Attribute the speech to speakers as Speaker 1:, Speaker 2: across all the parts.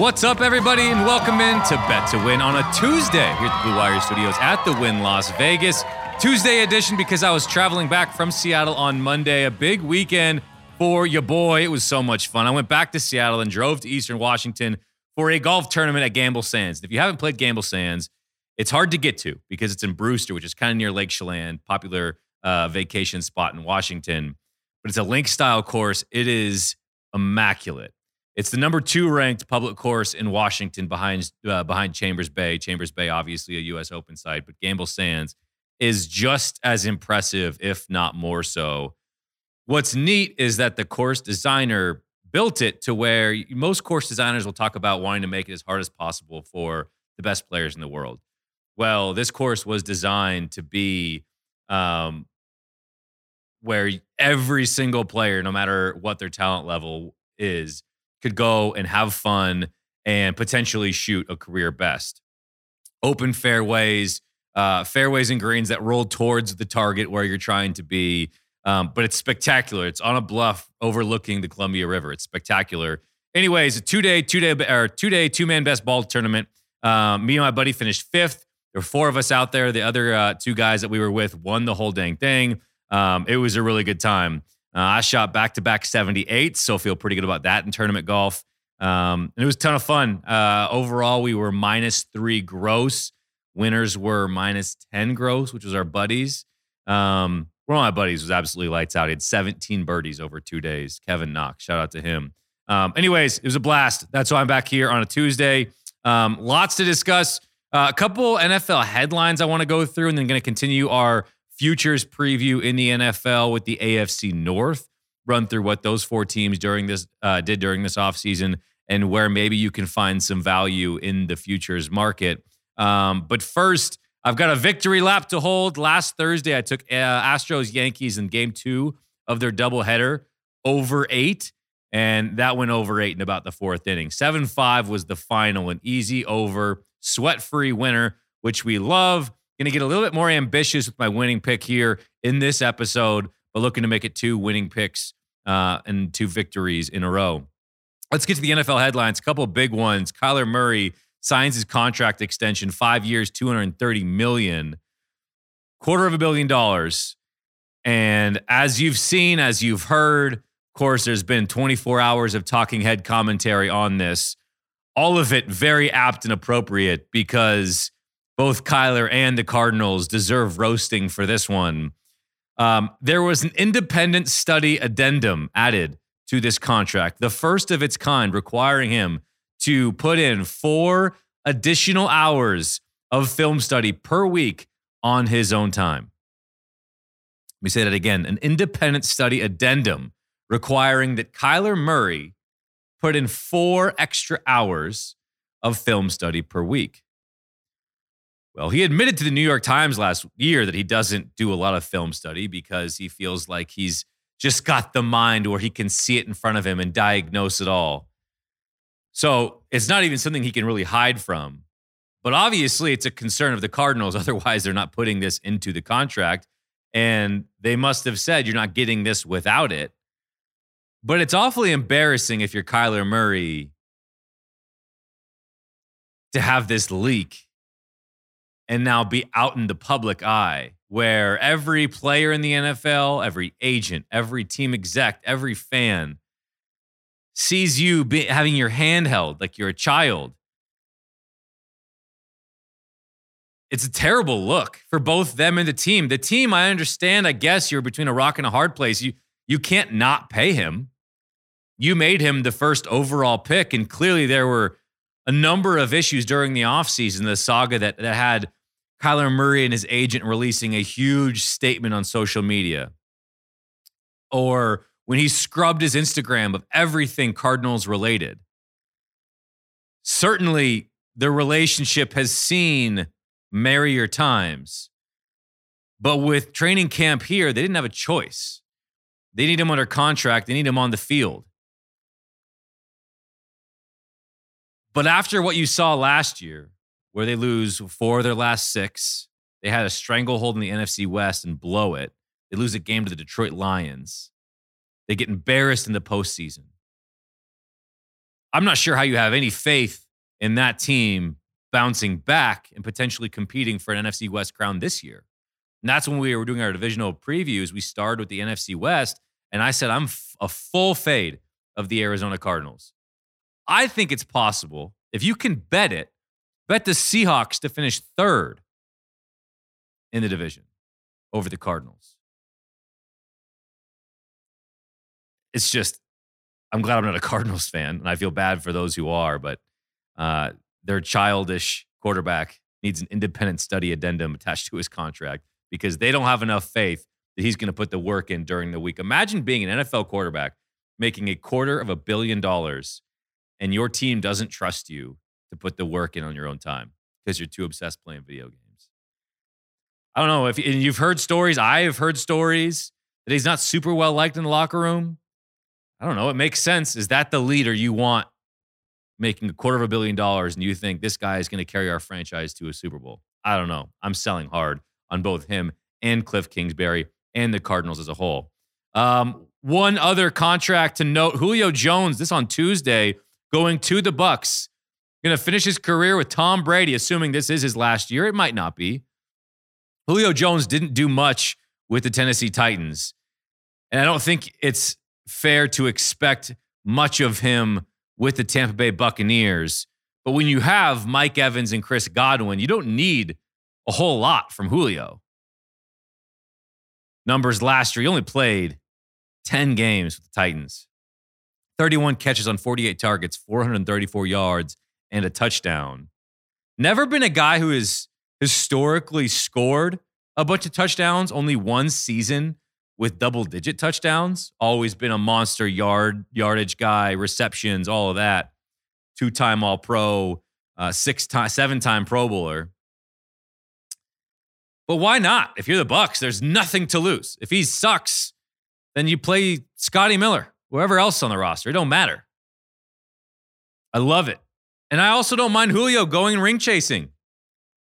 Speaker 1: What's up, everybody, and welcome in to Bet to Win on a Tuesday here at the Blue Wire Studios at the Wynn Las Vegas. Tuesday edition because I was traveling back from Seattle on Monday. A big weekend for your boy. It was so much fun. I went back to Seattle and drove to Eastern Washington for a golf tournament at Gamble Sands. If you haven't played Gamble Sands, it's hard to get to because it's in Brewster, which is kind of near Lake Chelan, popular uh, vacation spot in Washington. But it's a link style course. It is immaculate. It's the number two ranked public course in Washington behind uh, behind Chambers Bay. Chambers Bay, obviously a U.S. Open site, but Gamble Sands is just as impressive, if not more so. What's neat is that the course designer built it to where most course designers will talk about wanting to make it as hard as possible for the best players in the world. Well, this course was designed to be um, where every single player, no matter what their talent level is, could go and have fun and potentially shoot a career best. Open fairways, uh, fairways and greens that roll towards the target where you're trying to be. Um, but it's spectacular. It's on a bluff overlooking the Columbia River. It's spectacular. Anyways, a two day, two day, or two day, two man best ball tournament. Um, me and my buddy finished fifth. There were four of us out there. The other uh, two guys that we were with won the whole dang thing. Um, it was a really good time. Uh, I shot back to back 78, so feel pretty good about that in tournament golf. Um, and it was a ton of fun. Uh, overall, we were minus three gross. Winners were minus 10 gross, which was our buddies. Um, one of my buddies was absolutely lights out. He had 17 birdies over two days. Kevin Knox, shout out to him. Um, anyways, it was a blast. That's why I'm back here on a Tuesday. Um, lots to discuss. Uh, a couple NFL headlines I want to go through, and then going to continue our futures preview in the NFL with the AFC North. Run through what those four teams during this uh, did during this offseason and where maybe you can find some value in the futures market. Um, but first, I've got a victory lap to hold. Last Thursday, I took uh, Astros Yankees in game two of their doubleheader over eight, and that went over eight in about the fourth inning. 7 5 was the final, an easy over, sweat free winner, which we love. Going to get a little bit more ambitious with my winning pick here in this episode, but looking to make it two winning picks uh, and two victories in a row. Let's get to the NFL headlines. A couple big ones. Kyler Murray signs his contract extension, five years, 230 million, quarter of a billion dollars. And as you've seen, as you've heard, of course, there's been 24 hours of talking head commentary on this. All of it very apt and appropriate because both Kyler and the Cardinals deserve roasting for this one. Um, there was an independent study addendum added to this contract, the first of its kind, requiring him to put in four additional hours of film study per week on his own time. Let me say that again an independent study addendum requiring that Kyler Murray put in four extra hours of film study per week. Well, he admitted to the New York Times last year that he doesn't do a lot of film study because he feels like he's just got the mind where he can see it in front of him and diagnose it all. So it's not even something he can really hide from. But obviously, it's a concern of the Cardinals. Otherwise, they're not putting this into the contract. And they must have said, you're not getting this without it. But it's awfully embarrassing if you're Kyler Murray to have this leak and now be out in the public eye where every player in the NFL, every agent, every team exec, every fan sees you be, having your hand held like you're a child. It's a terrible look for both them and the team. The team, I understand, I guess you're between a rock and a hard place. You you can't not pay him. You made him the first overall pick and clearly there were a number of issues during the offseason, the saga that that had Kyler Murray and his agent releasing a huge statement on social media. Or when he scrubbed his Instagram of everything Cardinals related. Certainly, the relationship has seen merrier times. But with training camp here, they didn't have a choice. They need him under contract, they need him on the field. But after what you saw last year, where they lose four of their last six. They had a stranglehold in the NFC West and blow it. They lose a game to the Detroit Lions. They get embarrassed in the postseason. I'm not sure how you have any faith in that team bouncing back and potentially competing for an NFC West crown this year. And that's when we were doing our divisional previews. We started with the NFC West, and I said, I'm f- a full fade of the Arizona Cardinals. I think it's possible, if you can bet it, bet the Seahawks to finish third in the division over the Cardinals. It's just, I'm glad I'm not a Cardinals fan, and I feel bad for those who are, but uh, their childish quarterback needs an independent study addendum attached to his contract because they don't have enough faith that he's going to put the work in during the week. Imagine being an NFL quarterback making a quarter of a billion dollars and your team doesn't trust you to put the work in on your own time because you're too obsessed playing video games. I don't know if you've heard stories. I have heard stories that he's not super well liked in the locker room. I don't know. It makes sense. Is that the leader you want making a quarter of a billion dollars and you think this guy is going to carry our franchise to a Super Bowl? I don't know. I'm selling hard on both him and Kliff Kingsbury and the Cardinals as a whole. Um, one other contract to note: Julio Jones. This on Tuesday, going to the Bucs. Going to finish his career with Tom Brady, assuming this is his last year. It might not be. Julio Jones didn't do much with the Tennessee Titans, and I don't think it's fair to expect much of him with the Tampa Bay Buccaneers. But when you have Mike Evans and Chris Godwin, you don't need a whole lot from Julio. Numbers last year, he only played 10 games with the Titans 31 catches on 48 targets, 434 yards, and a touchdown. Never been a guy who has historically scored a bunch of touchdowns, only one season with double digit touchdowns. Always been a monster yard yardage guy, receptions, all of that. Two time All Pro, uh, six time, seven time Pro Bowler. But why not? If you're the Bucs, there's nothing to lose. If he sucks, then you play Scotty Miller, whoever else on the roster. It don't matter. I love it. And I also don't mind Julio going ring chasing.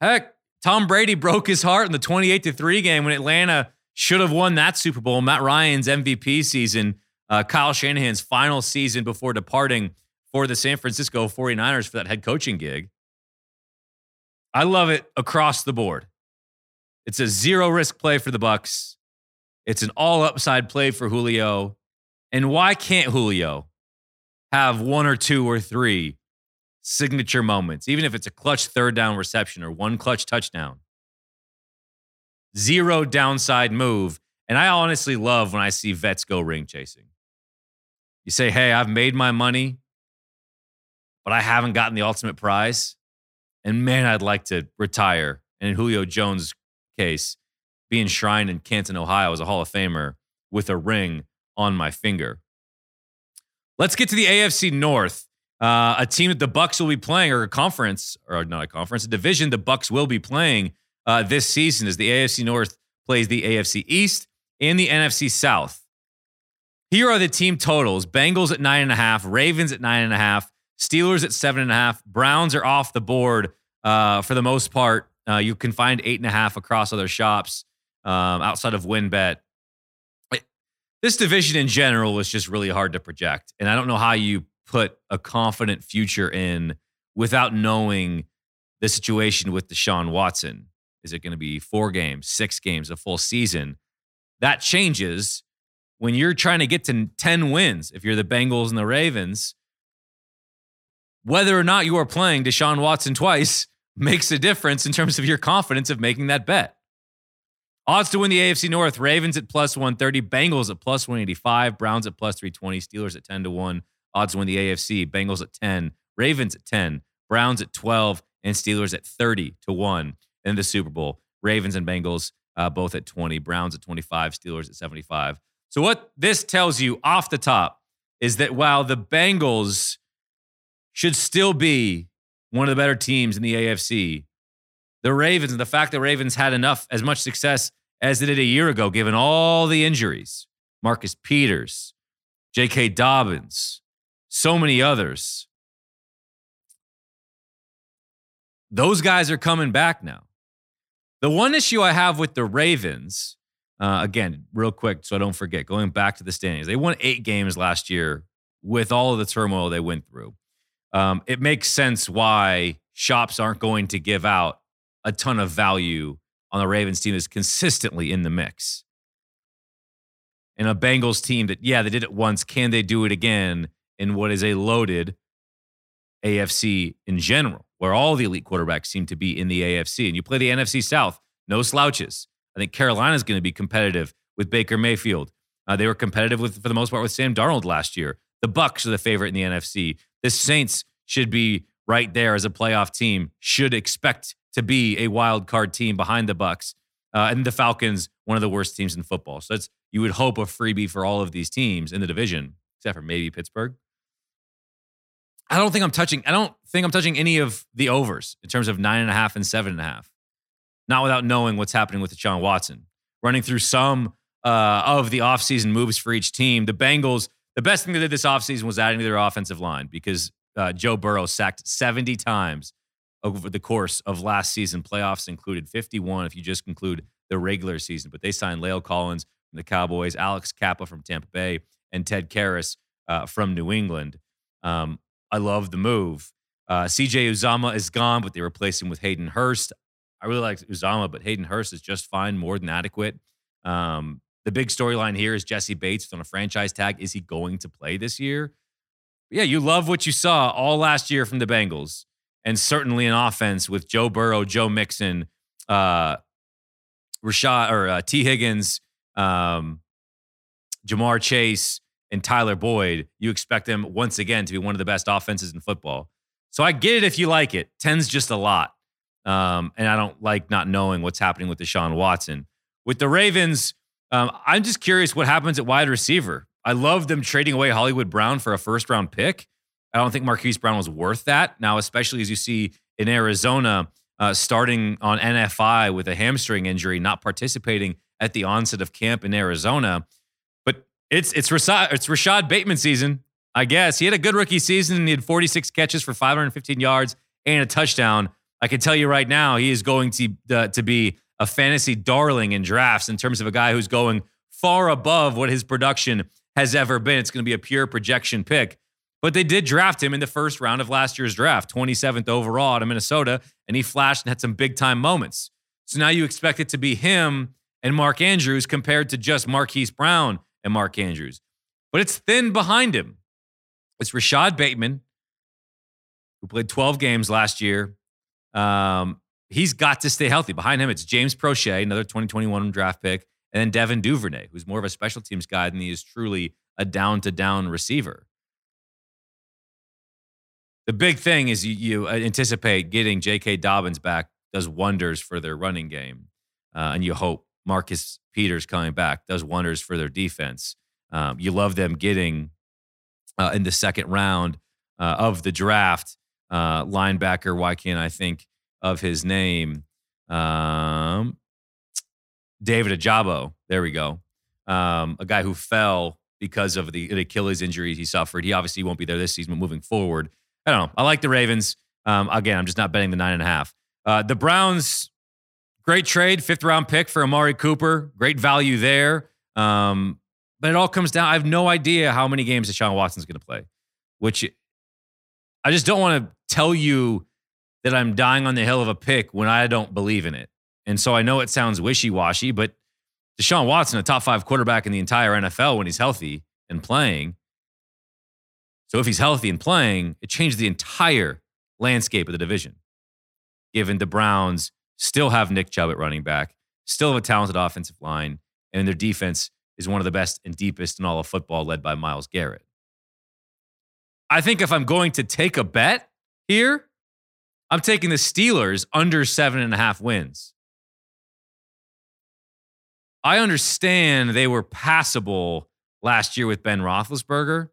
Speaker 1: Heck, Tom Brady broke his heart in the 28 to 3 game when Atlanta should have won that Super Bowl. Matt Ryan's MVP season, uh, Kyle Shanahan's final season before departing for the San Francisco 49ers for that head coaching gig. I love it across the board. It's a zero risk play for the Bucs. It's an all upside play for Julio. And why can't Julio have one or two or three signature moments, even if it's a clutch third down reception or one clutch touchdown? Zero downside move. And I honestly love when I see vets go ring chasing. You say, hey, I've made my money, but I haven't gotten the ultimate prize. And man, I'd like to retire. And in Julio Jones' case, be enshrined in Canton, Ohio as a Hall of Famer with a ring on my finger. Let's get to the AFC North. Uh, a team that the Bucs will be playing, or a conference, or not a conference, a division the Bucs will be playing uh, this season as the AFC North plays the AFC East and the NFC South. Here are the team totals: Bengals at nine and a half, Ravens at nine and a half, Steelers at seven and a half. Browns are off the board uh, for the most part. Uh, you can find eight and a half across other shops um, outside of WynnBET. This division in general was just really hard to project. And I don't know how you put a confident future in without knowing the situation with Deshaun Watson. Is it going to be four games, six games, a full season? That changes when you're trying to get to 10 wins. If you're the Bengals and the Ravens, whether or not you are playing Deshaun Watson twice makes a difference in terms of your confidence of making that bet. Odds to win the AFC North Ravens at plus 130, Bengals at plus 185, Browns at plus 320, Steelers at 10 to 1. Odds to win the AFC Bengals at 10, Ravens at 10, Browns at 12, and Steelers at 30 to 1 in the Super Bowl. Ravens and Bengals uh, both at 20, Browns at 25, Steelers at 75. So, what this tells you off the top is that while the Bengals should still be one of the better teams in the AFC, the Ravens and the fact that Ravens had enough, as much success as they did a year ago, given all the injuries. Marcus Peters, J.K. Dobbins, so many others. Those guys are coming back now. The one issue I have with the Ravens, uh, again, real quick, so I don't forget, going back to the standings, they won eight games last year with all of the turmoil they went through. um, it makes sense why shops aren't going to give out a ton of value on the Ravens team that's consistently in the mix. And a Bengals team that, yeah, they did it once. Can they do it again in what is a loaded AFC in general, where all the elite quarterbacks seem to be in the AFC? And you play the NFC South, no slouches. I think Carolina's going to be competitive with Baker Mayfield. Uh, they were competitive with, for the most part, with Sam Darnold last year. The Bucs are the favorite in the NFC. The Saints should be right there as a playoff team. Should expect to be a wild card team behind the Bucs Uh, and the Falcons, one of the worst teams in football. So that's you would hope a freebie for all of these teams in the division, except for maybe Pittsburgh. I don't think I'm touching. I don't think I'm touching any of the overs in terms of nine and a half and seven and a half. Not without knowing what's happening with Deshaun Watson. Running through some uh, of the offseason moves for each team. The Bengals, the best thing they did this offseason was adding to their offensive line because uh, Joe Burrow sacked 70 times over the course of last season. Playoffs included 51 if you just conclude the regular season. But they signed La'el Collins from the Cowboys, Alex Cappa from Tampa Bay, and Ted Karras uh, from New England. Um, I love the move. Uh, CJ Uzomah is gone, but they replace him with Hayden Hurst. I really like Uzomah, but Hayden Hurst is just fine, more than adequate. Um, the big storyline here is Jessie Bates on a franchise tag. Is he going to play this year? yeah, you love what you saw all last year from the Bengals, and certainly an offense with Joe Burrow, Joe Mixon, uh, Rashad or uh, Tee Higgins, um, Ja'Marr Chase, and Tyler Boyd. You expect them once again to be one of the best offenses in football. So I get it if you like it. Ten's just a lot, um, and I don't like not knowing what's happening with Deshaun Watson. With the Ravens, um, I'm just curious what happens at wide receiver. I love them trading away Hollywood Brown for a first round pick. I don't think Marquise Brown was worth that. Now, especially as you see in Arizona, uh, starting on NFI with a hamstring injury, not participating at the onset of camp in Arizona. It's it's Rashad, it's Rashod Bateman season, I guess. He had a good rookie season and he had 46 catches for 515 yards and a touchdown. I can tell you right now, he is going to uh, to be a fantasy darling in drafts in terms of a guy who's going far above what his production has ever been. It's going to be a pure projection pick. But they did draft him in the first round of last year's draft, 27th overall out of Minnesota, and he flashed and had some big time moments. So now you expect it to be him and Mark Andrews compared to just Marquise Brown and Mark Andrews. But it's thin behind him. It's Rashod Bateman, who played 12 games last year. Um, he's got to stay healthy. Behind him, it's James Proche, another 2021 draft pick, and then Devin Duvernay, who's more of a special teams guy than he is truly a down to down receiver. The big thing is you, you, anticipate getting J.K. Dobbins back does wonders for their running game, uh, and you hope Marcus Peters coming back does wonders for their defense. Um, you love them getting uh, in the second round uh, of the draft uh, linebacker. Why can't I think of his name? Um, David Ojabo. There we go. Um, a guy who fell because of the, the, Achilles injury he suffered. He obviously won't be there this season, but moving forward, I don't know. I like the Ravens. Um, again, I'm just not betting the nine and a half. Uh, the Browns, great trade, fifth round pick for Amari Cooper. Great value there. Um, but it all comes down. I have no idea how many games Deshaun Watson's going to play, which I just don't want to tell you that I'm dying on the hill of a pick when I don't believe in it. And so I know it sounds wishy washy, but Deshaun Watson, a top five quarterback in the entire NFL when he's healthy and playing. So if he's healthy and playing, it changed the entire landscape of the division. Given the Browns still have Nick Chubb at running back, still have a talented offensive line, and their defense is one of the best and deepest in all of football, led by Myles Garrett. I think if I'm going to take a bet here, I'm taking the Steelers under seven and a half wins. I understand they were passable last year with Ben Roethlisberger,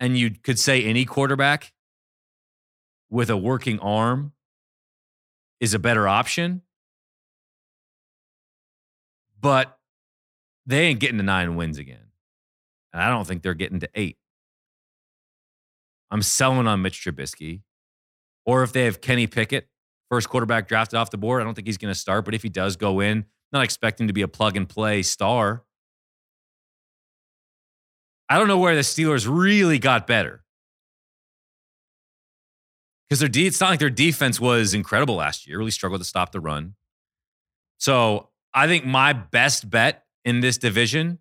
Speaker 1: and you could say any quarterback with a working arm is a better option. But they ain't getting to nine wins again. And I don't think they're getting to eight. I'm selling on Mitch Trubisky. Or if they have Kenny Pickett, first quarterback drafted off the board, I don't think he's going to start. But if he does go in, not expecting to be a plug and play star. I don't know where the Steelers really got better. Because their de- it's not like their defense was incredible last year. Really struggled to stop the run. So I think my best bet in this division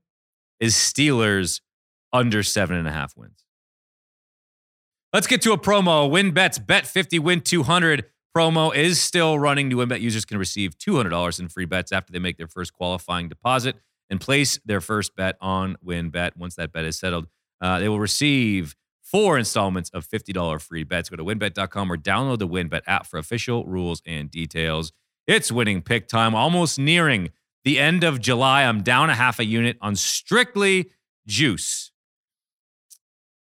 Speaker 1: is Steelers under seven and a half wins. Let's get to a promo. Win bets, bet 50, win 200. Promo is still running. New WynnBET users can receive $200 in free bets after they make their first qualifying deposit and place their first bet on WynnBET. Once that bet is settled, uh, they will receive four installments of $50 free bets. Go to wynnbet.com or download the winbet app for official rules and details. It's winning pick time, almost nearing the end of July. I'm down a half a unit on strictly juice.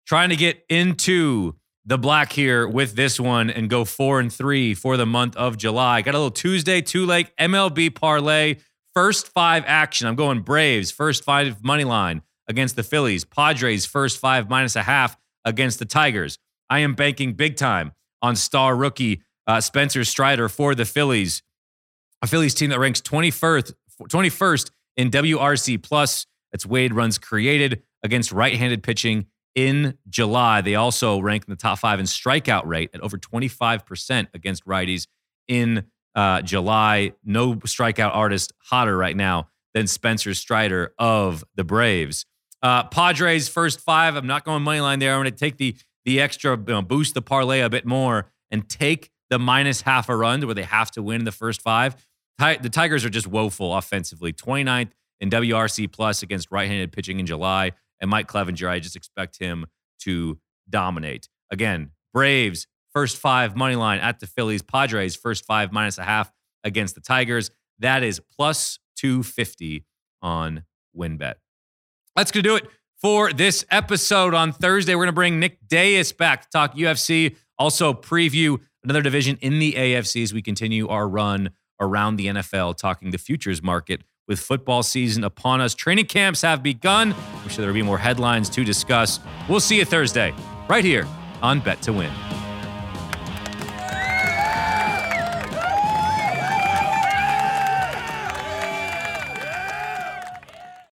Speaker 1: Trying to get into the black here with this one and go four and three for the month of July. Got a little Tuesday two leg MLB parlay. First five action. I'm going Braves, first five money line against the Phillies. Padres, first five minus a half against the Tigers. I am banking big time on star rookie uh, Spencer Strider for the Phillies, a Phillies team that ranks 21st, 21st in WRC plus. That's Wade runs created against right-handed pitching in July. They also rank in the top five in strikeout rate at over 25% against righties in uh, July. No strikeout artist hotter right now than Spencer Strider of the Braves. Uh, Padres first five. I'm not going money line there. I'm going to take the the extra you know, boost the parlay a bit more and take the minus half a run where they have to win the first five. The Tigers are just woeful offensively. 29th in WRC plus against right-handed pitching in July. And Mike Clevinger, I just expect him to dominate. Again, Braves first five money line at the Phillies. Padres first five minus a half against the Tigers. That is plus 250 on WynnBET. That's going to do it for this episode on Thursday. We're going to bring Nick Dais back to talk UFC, also preview another division in the AFC as we continue our run around the NFL, talking the futures market with football season upon us. Training camps have begun. I'm sure there will be more headlines to discuss. We'll see you Thursday, right here on Bet to Win.